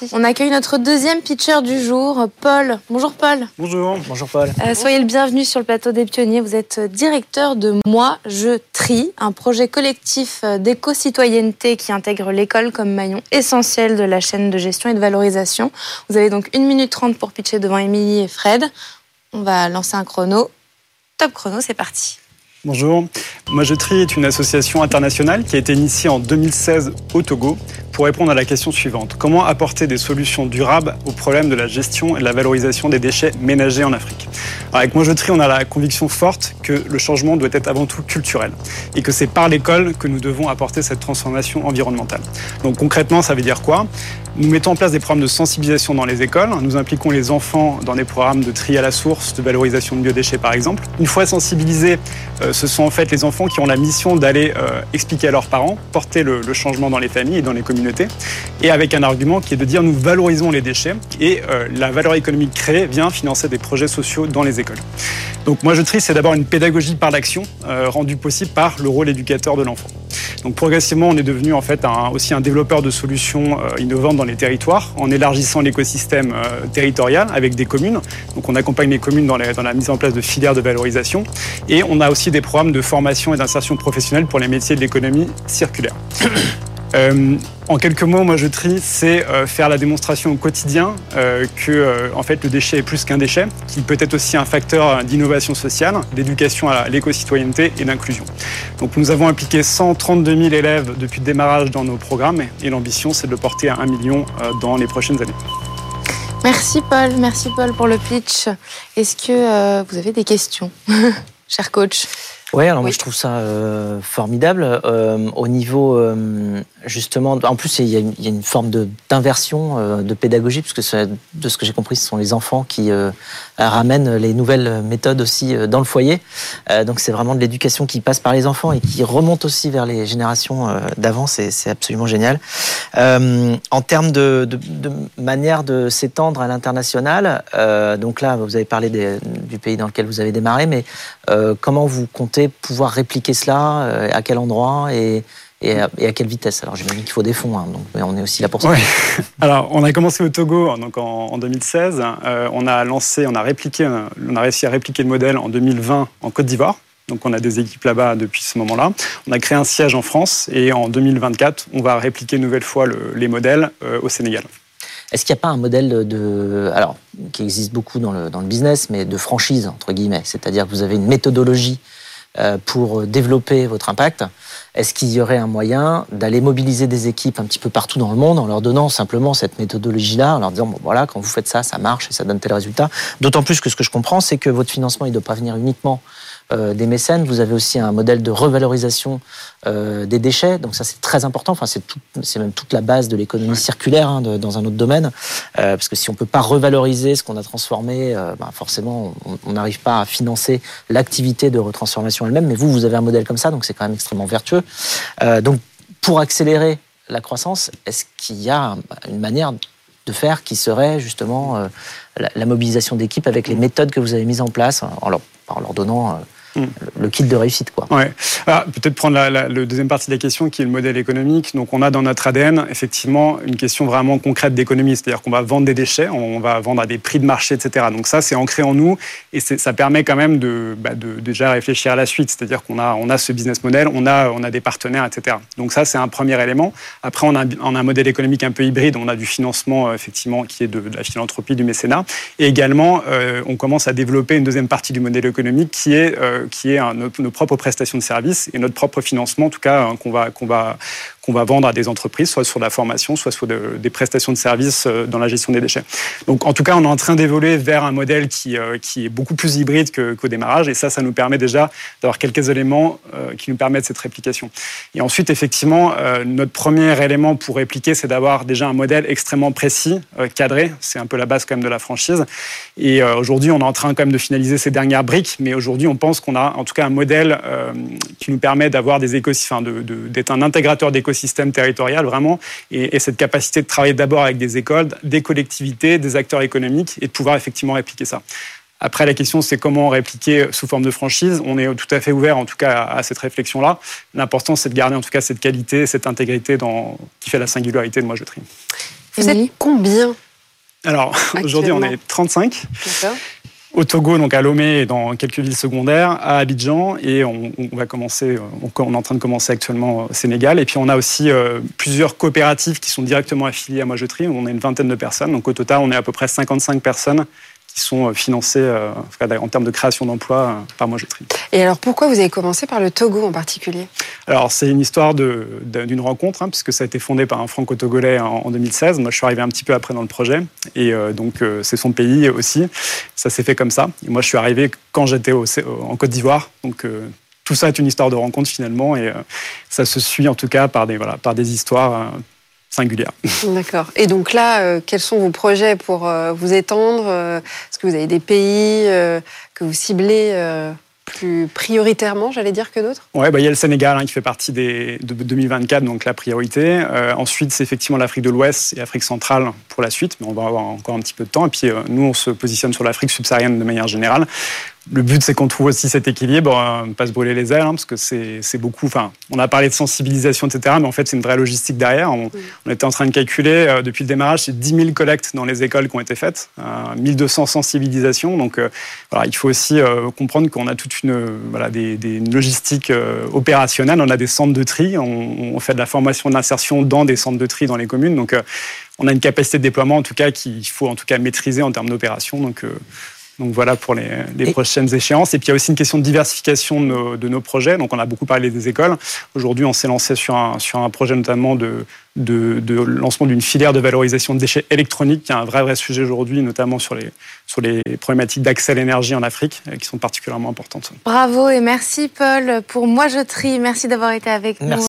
Merci. On accueille notre deuxième pitcher du jour, Paul. Bonjour Paul. Bonjour. Bonjour Paul. Euh, soyez le bienvenu sur le plateau des pionniers. Vous êtes directeur de Moi, je trie, un projet collectif euh, d'éco-citoyenneté qui intègre l'école comme maillon essentiel de la chaîne de gestion et de valorisation. Vous avez donc 1 minute 30 pour pitcher devant Émilie et Fred. On va lancer un chrono. Top chrono, c'est parti. Bonjour. Moi je trie est une association internationale qui a été initiée en 2016 au Togo pour répondre à la question suivante. Comment apporter des solutions durables au problème de la gestion et de la valorisation des déchets ménagers en Afrique Avec Moi je trie, on a la conviction forte que le changement doit être avant tout culturel et que c'est par l'école que nous devons apporter cette transformation environnementale. Donc concrètement, ça veut dire quoi? Nous mettons en place des programmes de sensibilisation dans les écoles. Nous impliquons les enfants dans des programmes de tri à la source, de valorisation de biodéchets par exemple. Une fois sensibilisés, euh, ce sont en fait les enfants qui ont la mission d'aller euh, expliquer à leurs parents, porter le, changement dans les familles et dans les communautés, et avec un argument qui est de dire nous valorisons les déchets et euh, la valeur économique créée vient financer des projets sociaux dans les écoles. Donc moi je trie, c'est d'abord une pédagogie par l'action, rendue possible par le rôle éducateur de l'enfant. Donc progressivement, on est devenu en fait aussi un développeur de solutions innovantes dans les territoires en élargissant l'écosystème euh, territorial avec des communes. Donc on accompagne les communes dans, la mise en place de filières de valorisation et on a aussi des programmes de formation et d'insertion professionnelle pour les métiers de l'économie circulaire. Euh, en quelques mots, moi je trie, c'est euh, faire la démonstration au quotidien euh, que en fait le déchet est plus qu'un déchet, qu'il peut être aussi un facteur d'innovation sociale, d'éducation à l'éco-citoyenneté et d'inclusion. Donc nous avons impliqué 132 000 élèves depuis le démarrage dans nos programmes et l'ambition c'est de le porter à 1 million dans les prochaines années. Merci Paul, merci Paul pour le pitch. Est-ce que vous avez des questions, cher coach? Ouais, alors moi je trouve ça euh, formidable. Euh, au niveau euh, justement, en plus il y, a une, forme d'inversion de, pédagogie, puisque de ce que j'ai compris, ce sont les enfants qui ramènent les nouvelles méthodes aussi dans le foyer. donc c'est vraiment de l'éducation qui passe par les enfants et qui remonte aussi vers les générations d'avant. C'est absolument génial. en termes de, de manière de s'étendre à l'international, donc là vous avez parlé du pays dans lequel vous avez démarré, mais comment vous comptez pouvoir répliquer cela euh, À quel endroit et, et à, quelle vitesse? Alors j'imagine qu'il faut des fonds, hein, donc, mais on est aussi là pour ça. Alors on a commencé au Togo donc en, 2016. Euh, on a lancé, on a répliqué, on a réussi à répliquer le modèle en 2020 en Côte d'Ivoire. Donc on a des équipes là-bas depuis ce moment-là. On a créé un siège en France et en 2024, on va répliquer une nouvelle fois les modèles euh, au Sénégal. Est-ce qu'il n'y a pas un modèle de, alors, qui existe beaucoup dans le, dans le business, mais de franchise, entre guillemets? C'est-à-dire que vous avez une méthodologie euh, pour développer votre impact Est-ce qu'il y aurait un moyen d'aller mobiliser des équipes un petit peu partout dans le monde en leur donnant simplement cette méthodologie-là, en leur disant, bon voilà, quand vous faites ça, ça marche et ça donne tel résultat? D'autant plus que ce que je comprends, c'est que votre financement, il ne doit pas venir uniquement euh, des mécènes. Vous avez aussi un modèle de revalorisation euh, des déchets. Donc ça, c'est très important. Enfin, c'est, c'est même toute la base de l'économie circulaire hein, dans un autre domaine. Euh, parce que si on peut pas revaloriser ce qu'on a transformé, ben, forcément, on n'arrive pas à financer l'activité de retransformation Mais vous, vous avez un modèle comme ça, donc c'est quand même extrêmement vertueux. donc, pour accélérer la croissance, est-ce qu'il y a une manière de faire qui serait justement la, mobilisation d'équipes avec les méthodes que vous avez mises en place en leur, en leur donnant le kit de réussite. Quoi. Ah, peut-être prendre la, deuxième partie de la question qui est le modèle économique. Donc on a dans notre ADN effectivement une question vraiment concrète d'économie, c'est-à-dire qu'on va vendre des déchets, on va vendre à des prix de marché, etc. Donc ça c'est ancré en nous et ça permet quand même de, bah, de, déjà réfléchir à la suite, c'est-à-dire qu'on a, on a ce business model, on a, on a des partenaires, etc. Donc ça c'est un premier élément. Après on a, on a un modèle économique un peu hybride, on a du financement euh, effectivement qui est de, la philanthropie, du mécénat et également euh, on commence à développer une deuxième partie du modèle économique qui est euh, qui est nos, propres prestations de services et notre propre financement, en tout cas, hein, qu'on va, qu'on va, qu'on va vendre à des entreprises, soit sur la formation, soit sur des prestations de services euh, dans la gestion des déchets. Donc, en tout cas, on est en train d'évoluer vers un modèle qui, euh, qui est beaucoup plus hybride qu'au démarrage, et ça, ça nous permet déjà d'avoir quelques éléments euh, qui nous permettent cette réplication. Et ensuite, effectivement, notre premier élément pour répliquer, c'est d'avoir déjà un modèle extrêmement précis, cadré. C'est un peu la base quand même de la franchise. Et aujourd'hui, on est en train quand même de finaliser ces dernières briques, mais aujourd'hui, on pense qu'on a en tout cas un modèle qui nous permet d'avoir des écosystèmes, d'être un intégrateur d'écosystèmes système territorial vraiment, et, cette capacité de travailler d'abord avec des écoles, des collectivités, des acteurs économiques, et de pouvoir effectivement répliquer ça. Après, la question, c'est comment répliquer sous forme de franchise. On est tout à fait ouvert, en tout cas, à cette réflexion-là. L'important, c'est de garder, en tout cas, cette qualité, cette intégrité dans... qui fait la singularité de Moi Je Trie. Vous êtes combien Alors, aujourd'hui, on est 35. Au Togo, donc à Lomé et dans quelques villes secondaires, à Abidjan, et on, va commencer, on, est en train de commencer actuellement au Sénégal. Et puis on a aussi euh, plusieurs coopératives qui sont directement affiliées à Moi. On a une vingtaine de personnes, donc au total on est à peu près 55 personnes qui sont euh, financés euh, en termes de création d'emplois euh, par Moi Je Trie. Et alors pourquoi vous avez commencé par le Togo en particulier? Alors c'est une histoire d'une rencontre, hein, puisque ça a été fondé par un franco-togolais en, 2016. Moi je suis arrivé un petit peu après dans le projet, et donc c'est son pays aussi. Ça s'est fait comme ça. Et moi je suis arrivé quand j'étais en Côte d'Ivoire, donc tout ça est une histoire de rencontre finalement, et ça se suit en tout cas par des, voilà, par des histoires singulière. D'accord. Et donc là, euh, quels sont vos projets pour euh, vous étendre euh, Est-ce que vous avez des pays que vous ciblez plus prioritairement, j'allais dire, que d'autres? Oui, bah, il y a le Sénégal hein, qui fait partie des, de 2024, donc la priorité. ensuite, c'est effectivement l'Afrique de l'Ouest et l'Afrique centrale pour la suite, mais on va avoir encore un petit peu de temps. Et puis, nous, on se positionne sur l'Afrique subsaharienne de manière générale le but, c'est qu'on trouve aussi cet équilibre, ne pas se brûler les ailes, hein, parce que c'est beaucoup. Enfin, on a parlé de sensibilisation, etc., mais en fait, c'est une vraie logistique derrière. On, était en train de calculer euh, depuis le démarrage, c'est 10 000 collectes dans les écoles qui ont été faites, 1200 sensibilisations. Donc, euh, voilà, il faut aussi euh, comprendre qu'on a toute une voilà des, des logistiques opérationnelles. On a des centres de tri, on, on fait de la formation d'insertion dans des centres de tri dans les communes. Donc, on a une capacité de déploiement, en tout cas, qu'il faut en tout cas maîtriser en termes d'opération. Donc donc voilà pour les, prochaines échéances. Et puis il y a aussi une question de diversification de nos, projets. Donc on a beaucoup parlé des écoles. Aujourd'hui, on s'est lancé sur un, sur un projet notamment de, de, lancement d'une filière de valorisation de déchets électroniques, qui est un vrai, vrai sujet aujourd'hui, notamment sur les, sur les problématiques d'accès à l'énergie en Afrique, euh, qui sont particulièrement importantes. Bravo et merci Paul pour Moi Je Trie. Merci d'avoir été avec nous.